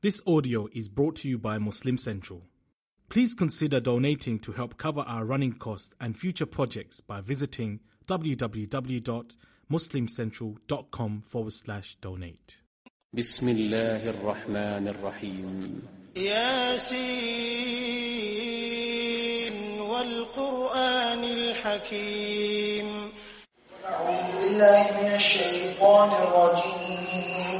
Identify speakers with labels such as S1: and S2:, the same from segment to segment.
S1: This audio is brought to you by Muslim Central. Please consider donating to help cover our running costs and future projects by visiting www.muslimcentral.com forward slash donate.
S2: بسم الله الرحمن الرحيم
S3: ياسين والقرآن الحكيم
S4: أعوذ بالله من الشيطان الرجيم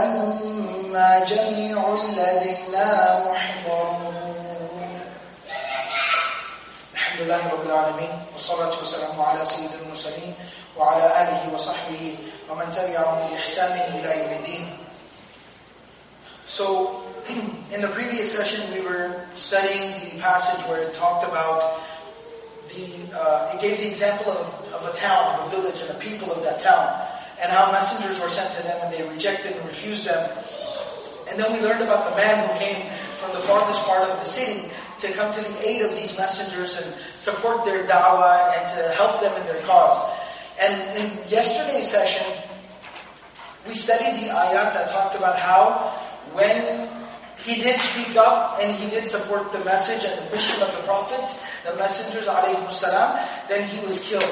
S4: كل لما جميع لدينا محضرون الحمد لله رب العالمين والصلاة والسلام على سيد المرسلين وعلى آله وصحبه ومن تبعهم بإحسان إلى يوم الدين So, in the previous session, we were studying the passage where it talked about the, uh, it gave the example of, of a town, of a village, and the people of that town, and how messengers were sent to them and they rejected and refused them. And then we learned about the man who came from the farthest part of the city to come to the aid of these messengers and support their da'wah and to help them in their cause. And in yesterday's session, we studied the ayat that talked about how when he did speak up and he did support the message and the mission of the prophets, the messengers alayhi salam, then he was killed.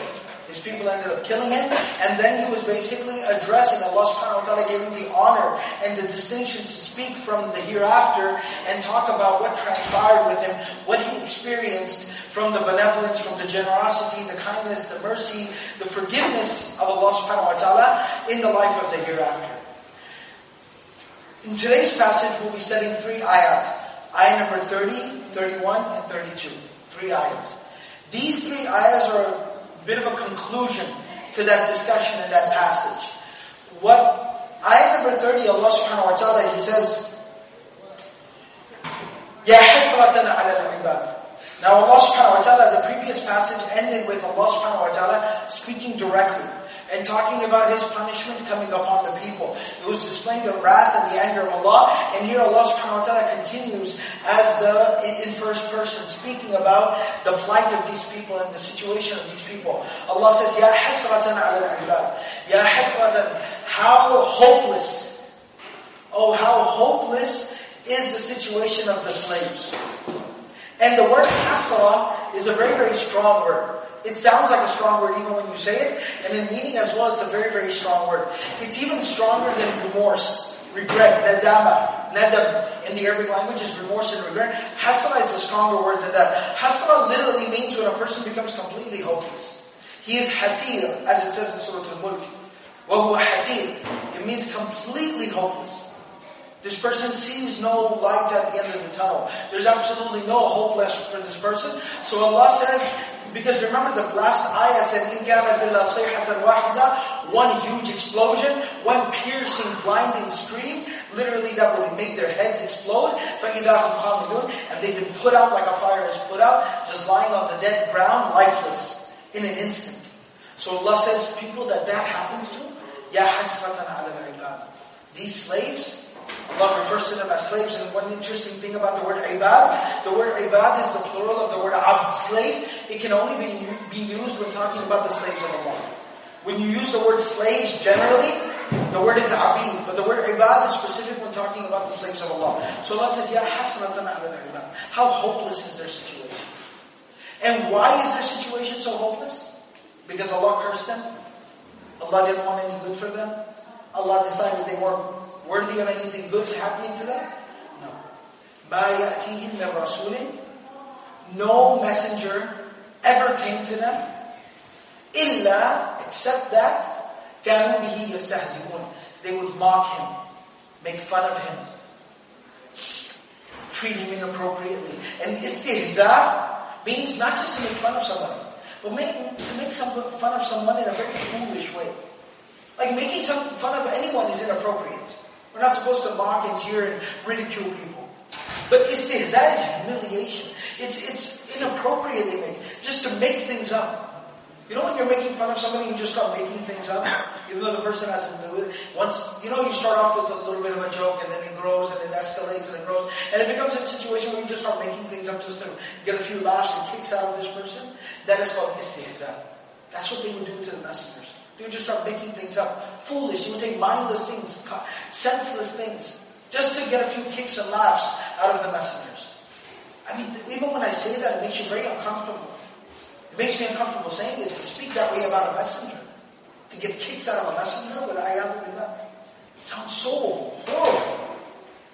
S4: His people ended up killing him, and then he was basically addressing Allah subhanahu wa ta'ala gave him the honor and the distinction to speak from the hereafter and talk about what transpired with him, what he experienced from the benevolence, from the generosity, the kindness, the mercy, the forgiveness of Allah subhanahu wa ta'ala in the life of the hereafter. In today's passage, we'll be studying three ayat. Ayah number 30, 31, and 32. Three ayahs. These three ayahs are bit of a conclusion to that discussion in that passage. What ayah number 30, Allah subhanahu wa ta'ala, He says, Ya hasratan ala al-ibad. Now Allah subhanahu wa ta'ala, the previous passage ended with Allah subhanahu wa ta'ala speaking directly and talking about His punishment coming upon the people. It was displaying the wrath and the anger of Allah. And here Allah subhanahu wa ta'ala continues as the, in, first person, speaking about the plight of these people and the situation of these people. Allah says, Ya hasratan ala al-ibad. Ya hasratan. How hopeless. Oh, how hopeless is the situation of the slaves. And the word hasra is a very, very strong word. It sounds like a strong word even when you say it, and in meaning as well, it's a very, very strong word. It's even stronger than remorse, regret, nadama, nadam. In the Arabic language is remorse and regret. Hasala is a stronger word than that. Hasala literally means when a person becomes completely hopeless. He is hasir, as it says in Surah Al-Mulk. وَهُوَ hasil. It means completely hopeless. This person sees no light at the end of the tunnel. There's absolutely no hope left for this person. So Allah says, because remember the last ayah said, إِن كَانَتْ إِلَّا صَيْحَةً وَاحِدًا One huge explosion, one piercing, blinding scream, literally that would make their heads explode. فَإِذَا هُمْ خَامِدُونَ And they've been put out like a fire is put out, just lying on the dead ground, lifeless, in an instant. So Allah says, people that that happens to, يَا حَسْرَةً عَلَى الْعِبَادِ These slaves, Allah refers to them as slaves, and one interesting thing about the word ibad, the word ibad is the plural of the word abd, slave. It can only be, be used when talking about the slaves of Allah. When you use the word slaves generally, the word is abid, but the word ibad is specific when talking about the slaves of Allah. So Allah says, Ya hasratan ala ibad. How hopeless is their situation? And why is their situation so hopeless? Because Allah cursed them? Allah didn't want any good for them? Allah decided they weren't worthy of anything good happening to them? No. مَا يَأْتِيهِمْ مِنْ رَسُولٍ No messenger ever came to them. إِلَّا Except that كَانُوا بِهِ يَسْتَهْزِئُونَ They would mock him, make fun of him, treat him inappropriately. And istihza means not just to make fun of somebody, but make, to make some fun of someone in a very foolish way. Like making some fun of anyone is inappropriate. We're not supposed to mock and jeer and ridicule people. But istihza is humiliation. It's, it's inappropriately made, just to make things up. You know when you're making fun of somebody, you just start making things up, even though the person hasn't do it. Once, you know, you start off with a little bit of a joke, and then it grows, and it escalates, and it grows, and it becomes a situation where you just start making things up just to get a few laughs and kicks out of this person. That is called istihza. That's what they would do to the messengers. They would just start making things up, foolish. You would say mindless things, senseless things, just to get a few kicks and laughs out of the messengers. I mean, even when I say that, it makes you very uncomfortable. It makes me uncomfortable saying it, to speak that way about a messenger. To get kicks out of a messenger with ayat billah. It sounds so horrible.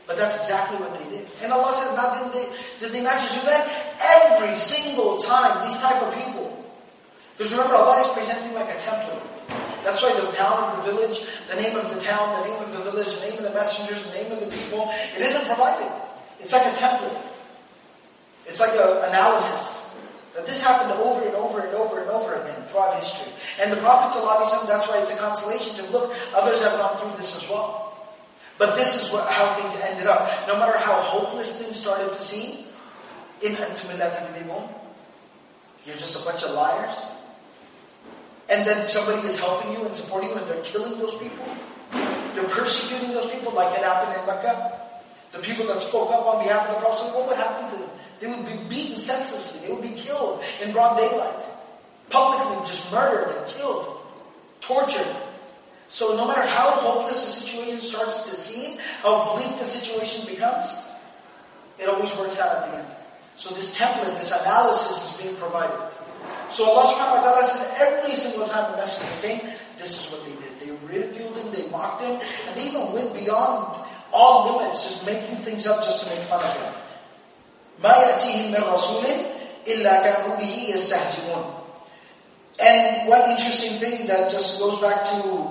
S4: But that's exactly what they did. And Allah says, not did they, did they not just do that? Every single time, these type of people. Because remember, Allah is presenting like a template. That's why the town of the village, the name of the town, the name of the village, the name of the messengers, the name of the people, it isn't provided. It's like a template. It's like an analysis. That this happened over and over and over and over again throughout history. And the Prophet that's why it's a consolation to look, others have gone through this as well. But this is what, how things ended up. No matter how hopeless things started to seem, in You're just a bunch of liars. And then somebody is helping you and supporting you and they're killing those people. They're persecuting those people like it happened in Mecca. The people that spoke up on behalf of the Prophet, what would happen to them? They would be beaten senselessly. They would be killed in broad daylight. Publicly just murdered and killed. Tortured. So no matter how hopeless the situation starts to seem, how bleak the situation becomes, it always works out at the end. So this template, this analysis is being provided. So Allah subhanahu wa ta'ala says every single time the messenger came, this is what they did. They ridiculed him, they mocked him, and they even went beyond all limits, just making things up just to make fun of him. ما يأتيهم من رسول إلا كانوا به يستهزئون. And one interesting thing that just goes back to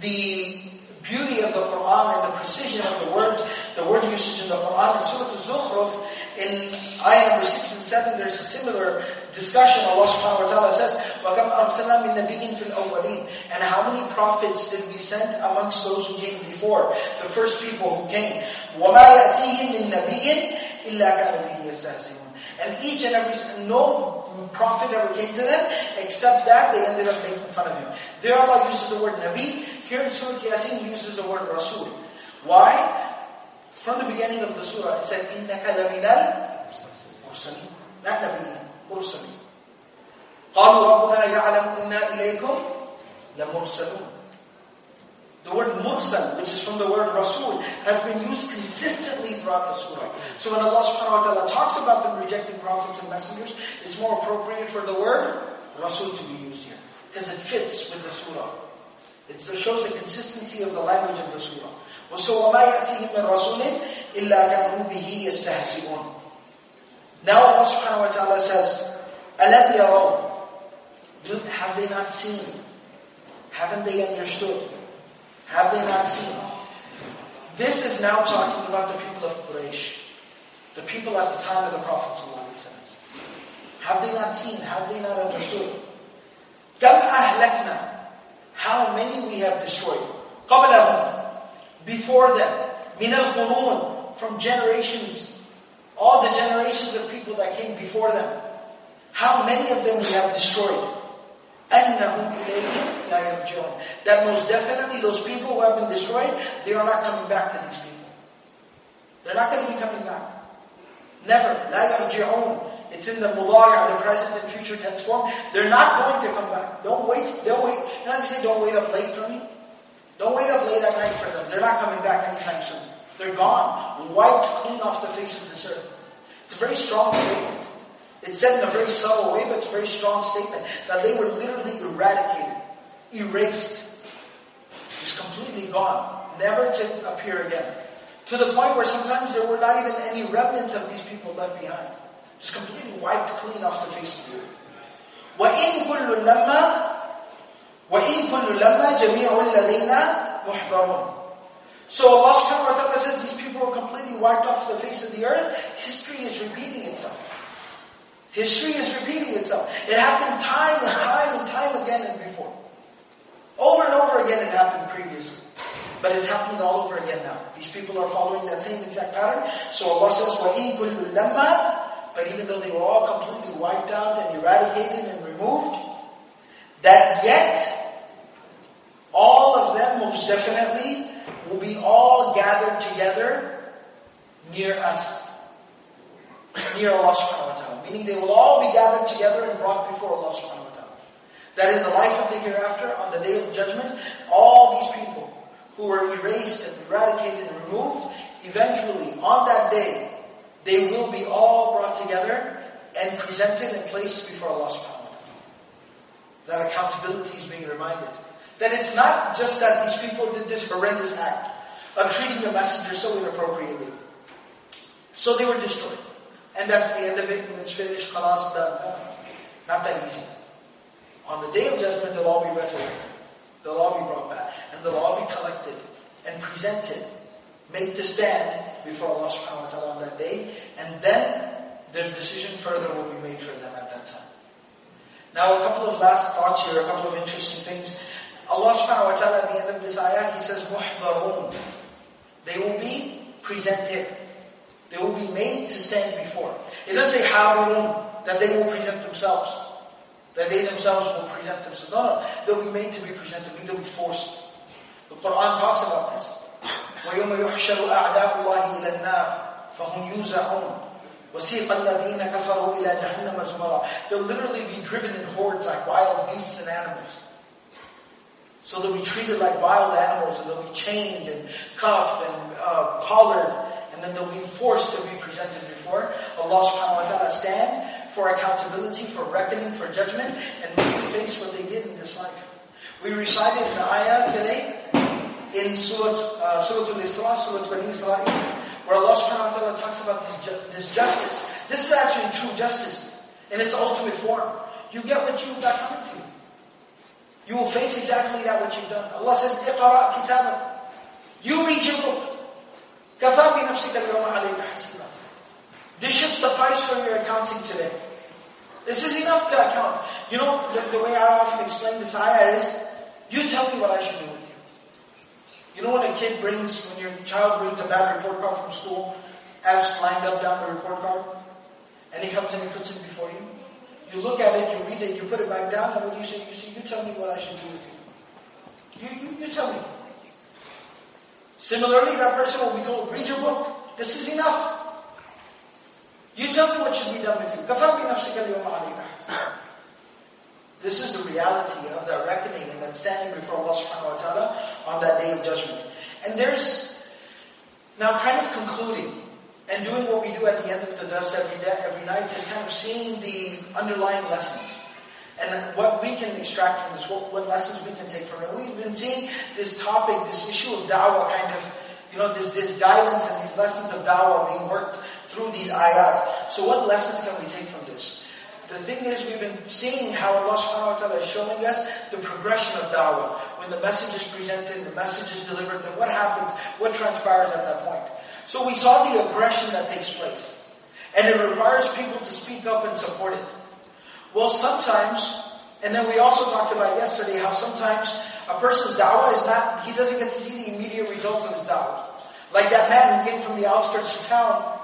S4: the beauty of the Quran and the precision of the word, the word usage in the Quran. In Surah Al-Zukhruf, in ayah number 6 and 7, there's a similar discussion. Allah subhanahu wa ta'ala says, وَكَمْ أَرْسَلْنَا مِن نَبِيٍّ فِي الْأَوَّلِينَ And how many prophets did we send amongst those who came before? The first people who came. وَمَا يَأْتِيهِم مِّن نَبِيٍّ إِلَّا كَانَ بِهِ يَسْتَهْزِئُونَ And each and every, no prophet ever came to them, except that they ended up making fun of him. There Allah uses the word Nabi. Here in Surah Yasin, He uses the word Rasul. Why? From the beginning of the surah, it said, إِنَّكَ لَمِنَ الْمُرْسَلِينَ Not Nabiyin, Mursalin. قَالُوا رَبُّنَا يَعْلَمُ إِنَّا إِلَيْكُمْ لَمُرْسَلُونَ the word mursal, which is from the word rasul, has been used consistently throughout the surah. So when Allah subhanahu wa ta'ala talks about them rejecting prophets and messengers, it's more appropriate for the word rasul to be used here. Because it fits with the surah. It shows the consistency of the language of the surah. So وَمَا يَأْتِهِمْ مِنْ رَسُولٍ إِلَّا كَانُوا بِهِ يَسْتَهْزِئُونَ Now Allah subhanahu wa ta'ala says, أَلَمْ يَرَوْا Have they not seen? Haven't they understood? Have they not seen? This is now talking about the people of Quraysh, the people at the time of the Prophet Have they not seen? Have they not understood? كَمْ أَهْلَكْنَا How many we have destroyed. قَبْلَهُمْ before them. Min al from generations, all the generations of people that came before them. How many of them we have destroyed? That most definitely those people who have been destroyed, they are not coming back to these people. They're not going to be coming back. Never. It's in the mudari, the present and future tense form. They're not going to come back. Don't wait. Don't wait. And I say, don't wait up late for me. Don't wait up late at night for them. They're not coming back anytime soon. They're gone. Wiped clean off the face of this earth. It's a very strong statement. It's said in a very subtle way, but it's a very strong statement that they were literally eradicated, erased, just completely gone, never to appear again. To the point where sometimes there were not even any remnants of these people left behind. Just completely wiped clean off the face of the earth. وَإِن كُلُّ لَمَّا وَإِن كُلُّ لَمَّا جَمِيعٌ لَدَيْنَا مُحْضَرٌ So Allah subhanahu wa ta'ala says these people were completely wiped off the face of the earth. History is repeating itself. History is repeating itself. It happened time and time and time again and before. Over and over again it happened previously. But it's happening all over again now. These people are following that same exact pattern. So Allah says, وَإِن كُلُّ لَمَّا But even though they were all completely wiped out and eradicated and removed, that yet, definitely will be all gathered together near us. Near Allah subhanahu wa ta'ala. Meaning they will all be gathered together and brought before Allah subhanahu wa ta'ala. That in the life of the hereafter, on the day of judgment, all these people who were erased and eradicated and removed, eventually on that day, they will be all brought together and presented and placed before Allah subhanahu wa ta'ala. That accountability is being reminded. That it's not just that these people did this horrendous act of treating the messenger so inappropriately. So they were destroyed. And that's the end of it, and it's finished, khalas, done. No, not that easy. On the day of judgment, they'll all be resurrected. They'll all be brought back. And they'll all be collected and presented, made to stand before Allah subhanahu wa ta'ala on that day. And then their decision further will be made for them at that time. Now a couple of last thoughts here, a couple of interesting things. Allah subhanahu wa ta'ala at the end of this ayah, He says, مُحْضَرُونَ They will be presented. They will be made to stand before. It doesn't say حَاضِرُونَ that they will present themselves. That they themselves will present themselves. No, no. They'll be made to be presented. They'll be forced. The Quran talks about this. وَيَوْمَ يُحْشَرُ أَعْدَاءُ اللَّهِ إِلَى النَّارِ فَهُمْ يُوزَعُونَ وَسِيقَ الَّذِينَ كَفَرُوا إِلَى جَهَنَّمَ زُمَرًا They'll literally be driven in hordes like wild beasts and animals. So they'll be treated like wild animals and they'll be chained and cuffed and uh, collared and then they'll be forced to be presented before Allah subhanahu wa ta'ala stand for accountability, for reckoning, for judgment and made to face what they did in this life. We recited the ayah today in Surah, uh, Surah Al-Isra, Surah Bani Israel, where Allah subhanahu wa ta'ala talks about this, ju- this justice. This is actually true justice in its ultimate form. You get what you got to you. You will face exactly that what you've done. Allah says, اقرأ كتابك. You read your book. كفى بنفسك اليوم عليك حسيبا. This should suffice for your accounting today. This is enough to account. You know, the, the way I often explain this ayah is, you tell me what I should do with you. You know when a kid brings, when your child brings a bad report card from school, F's lined up down the report card, and he comes and he puts it before you? You look at it, you read it, you put it back down, and when you say, you see, you tell me what I should do with you. You, you, you tell me. Similarly, that person will be told, read your book. This is enough. You tell me what should be done with you. This is the reality of that reckoning and that standing before Allah subhanahu wa ta'ala on that day of judgment. And there's, now kind of concluding, and doing what we do at the end of the dars every day, every night is kind of seeing the underlying lessons. And what we can extract from this, what, what lessons we can take from it. We've been seeing this topic, this issue of da'wah kind of, you know, this, this guidance and these lessons of da'wah being worked through these ayat. So what lessons can we take from this? The thing is, we've been seeing how Allah subhanahu wa ta'ala is showing us the progression of da'wah. When the message is presented, the message is delivered, then what happens, what transpires at that point. So we saw the aggression that takes place. And it requires people to speak up and support it. Well, sometimes, and then we also talked about yesterday how sometimes a person's da'wah is not, he doesn't get to see the immediate results of his da'wah. Like that man who came from the outskirts of town,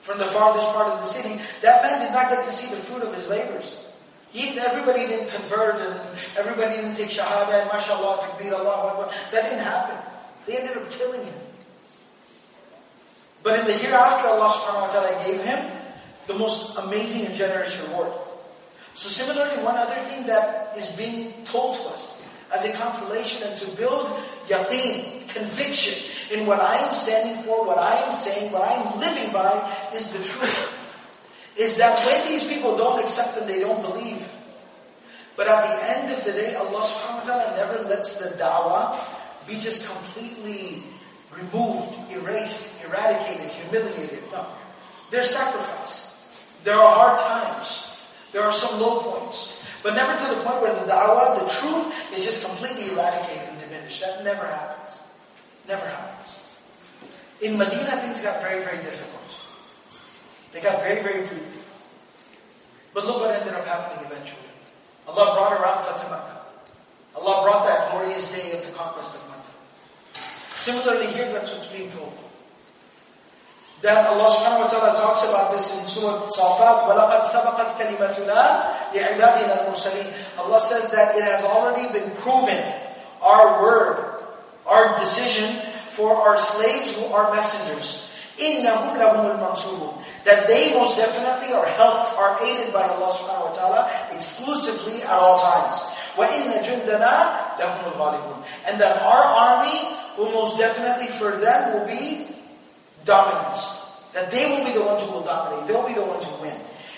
S4: from the farthest part of the city, that man did not get to see the fruit of his labors. He, everybody didn't convert and everybody didn't take shahada and mashallah, takbir, Allah, That didn't happen. They ended up killing him. But in the hereafter, Allah subhanahu wa ta'ala gave him the most amazing and generous reward. So similarly, one other thing that is being told to us as a consolation and to build yaqeen, conviction in what I am standing for, what I am saying, what I am living by is the truth. Is that when these people don't accept and they don't believe, but at the end of the day, Allah subhanahu wa ta'ala never lets the da'wah be just completely removed, erased, eradicated, humiliated. No. There's sacrifice. There are hard times. There are some low points. But never to the point where the da'wah, the truth, is just completely eradicated and diminished. That never happens. Never happens. In Medina, things got very, very difficult. They got very, very bleak. But look what ended up happening eventually. Allah brought around Fatah Makkah. Allah brought that glorious day of the conquest of Makkah. Similarly here, that's what's being told. That Allah subhanahu wa ta'ala talks about this in Surah Safat, وَلَقَدْ سَبَقَتْ كَلِمَتُنَا لِعِبَادِنَا الْمُرْسَلِينَ Allah says that it has already been proven, our word, our decision for our slaves who are messengers. إِنَّهُمْ لَهُمُ الْمَنْصُورُونَ That they most definitely are helped, are aided by Allah subhanahu wa ta'ala exclusively at all times. وَإِنَّ جُنْدَنَا لَهُمُ الْغَالِبُونَ And that our army will most definitely for them will be dominance. That they will be the ones who will dominate. They'll be the ones who win.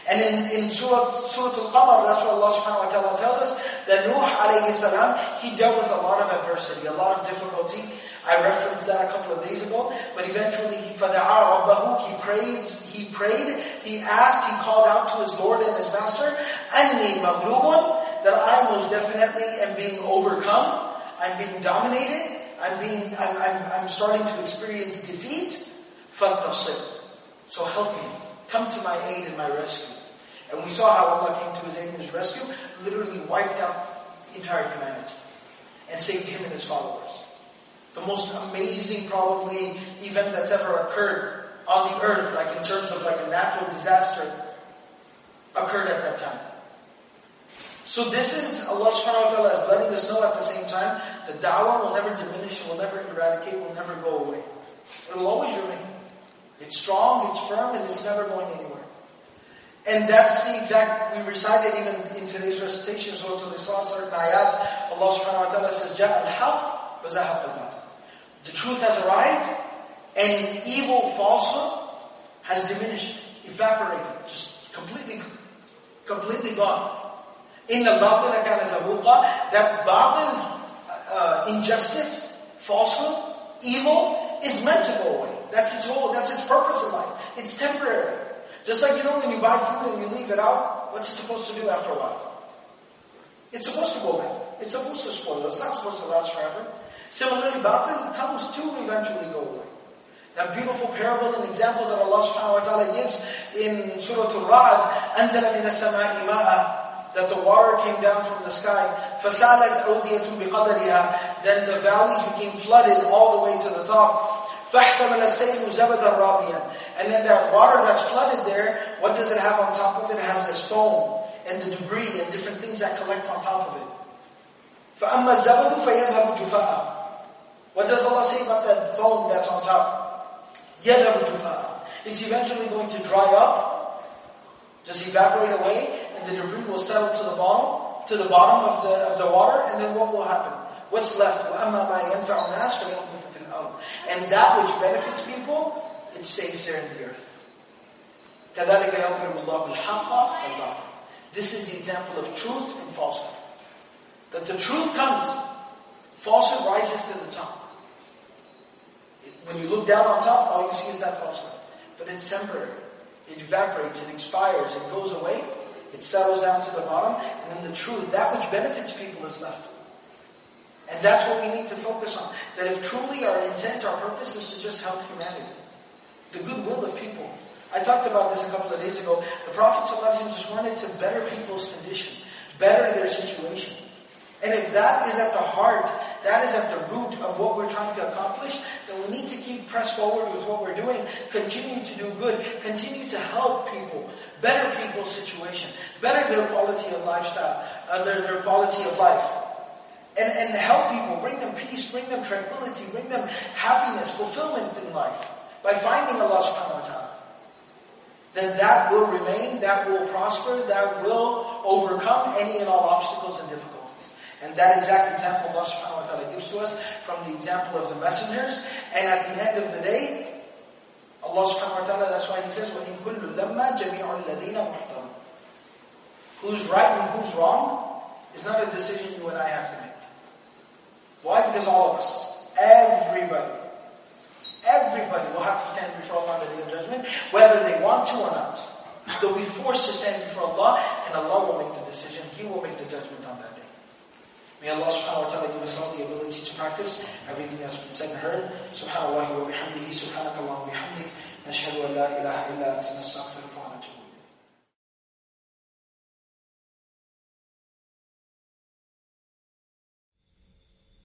S4: And in, in Surah, Surah Al-Qamar, that's what Allah subhanahu wa ta'ala tells us, that Nuh alayhi salam, he dealt with a lot of adversity, a lot of difficulty. I referenced that a couple of days ago, but eventually, فَدَعَى رَبَّهُ He prayed, he prayed, he asked, he called out to his Lord and his Master, أَنِّي مَغْلُوبٌ That I most definitely am being overcome, I'm being dominated, I'm being, I'm, I'm, I'm starting to experience defeat. فَانْتَصِرْ So help me. Come to my aid and my rescue. And we saw how Allah came to his aid and his rescue, literally wiped out the entire humanity and saved him and his followers. The most amazing, probably, event that's ever occurred on the earth, like in terms of like a natural disaster, occurred at that time. So this is Allah subhanahu wa ta'ala is letting us know at the same time that da'wah will never diminish, will never eradicate, will never go away. It'll always remain. It's strong, it's firm, and it's never going anywhere. And that's the exact, we recited even in today's recitation, Surah Al-Isra, certain ayat, Allah subhanahu wa ta'ala says, Ja'al haq wa al The truth has arrived, and evil falsehood has diminished, evaporated, just completely, completely gone. إِنَّ الْبَاطِلَ كَانَ زَهُوقًا That batil, uh, injustice, falsehood, evil, is meant to go away. That's its whole, that's its purpose in life. It's temporary. Just like you know when you buy food and you leave it out, what's it supposed to do after a while? It's supposed to go bad. It's supposed to spoil. It's not supposed to last forever. Similarly, batil comes to eventually go away. That beautiful parable and example that Allah subhanahu wa ta'ala gives in Surah Al-Ra'd, أَنزَلَ مِنَ السَّمَاءِ مَاءً that the water came down from the sky. فَسَالَتْ أَوْدِيَةٌ بِقَدَرِهَا Then the valleys became flooded all the way to the top. فَاحْتَمَلَ السَّيْلُ زَبَدًا رَابِيًا And then that water that's flooded there, what does it have on top of it? It has this foam and the debris and different things that collect on top of it. فَأَمَّا الزَّبَدُ فَيَذْهَبُ جُفَاءً What does Allah say about that foam that's on top? يَذْهَبُ جُفَاءً It's eventually going to dry up, just evaporate away, and the debris will settle to the bottom, to the bottom of the, of the water, and then what will happen? What's left? وَأَمَّا مَا يَنْفَعُ النَّاسَ فَيَنْفِعُ فِي الْأَرْضِ And that which benefits people, it stays there in the earth. كَذَلِكَ يَضْرِبُ اللَّهُ الْحَقَّ وَالْبَاطِلَ This is the example of truth and falsehood. That the truth comes, falsehood rises to the top. When you look down on top, all you see is that falsehood. But it's temporary. It evaporates, it expires, it goes away, it settles down to the bottom, and then the truth, that which benefits people is left. And that's what we need to focus on. That if truly our intent, our purpose is to just help humanity, the goodwill of people. I talked about this a couple of days ago. The Prophet ﷺ just wanted to better people's condition, better their situation. And if that is at the heart, that is at the root of what we're trying to accomplish, That we need to keep press forward with what we're doing, continue to do good, continue to help people, better people's situation, better their quality of lifestyle, uh, their, their quality of life. And, and help people, bring them peace, bring them tranquility, bring them happiness, fulfillment in life by finding Allah subhanahu wa ta'ala. Then that will remain, that will prosper, that will overcome any and all obstacles and difficulties. And that exact example Allah subhanahu wa ta'ala gives to us from the example of the messengers. And at the end of the day, Allah subhanahu wa ta'ala, that's why He says, وَإِن كُلُّ لَمَّا جَمِيعُ الَّذِينَ مُحْتَرُونَ Who's right and who's wrong is not a decision you and I have to make. Why? Because all of us, everybody, everybody will have to stand before Allah on the Day of Judgment, whether they want to or not. They'll be forced to stand before Allah, and Allah will make the decision. He will make the judgment on that day. May Allah subhanahu wa ta'ala give us all the ability to practice everything that's been said and heard. Subhanallah wa bihamdihi, subhanakallah wa bihamdik, nashhadu an la ilaha illa anta nastaghfiruka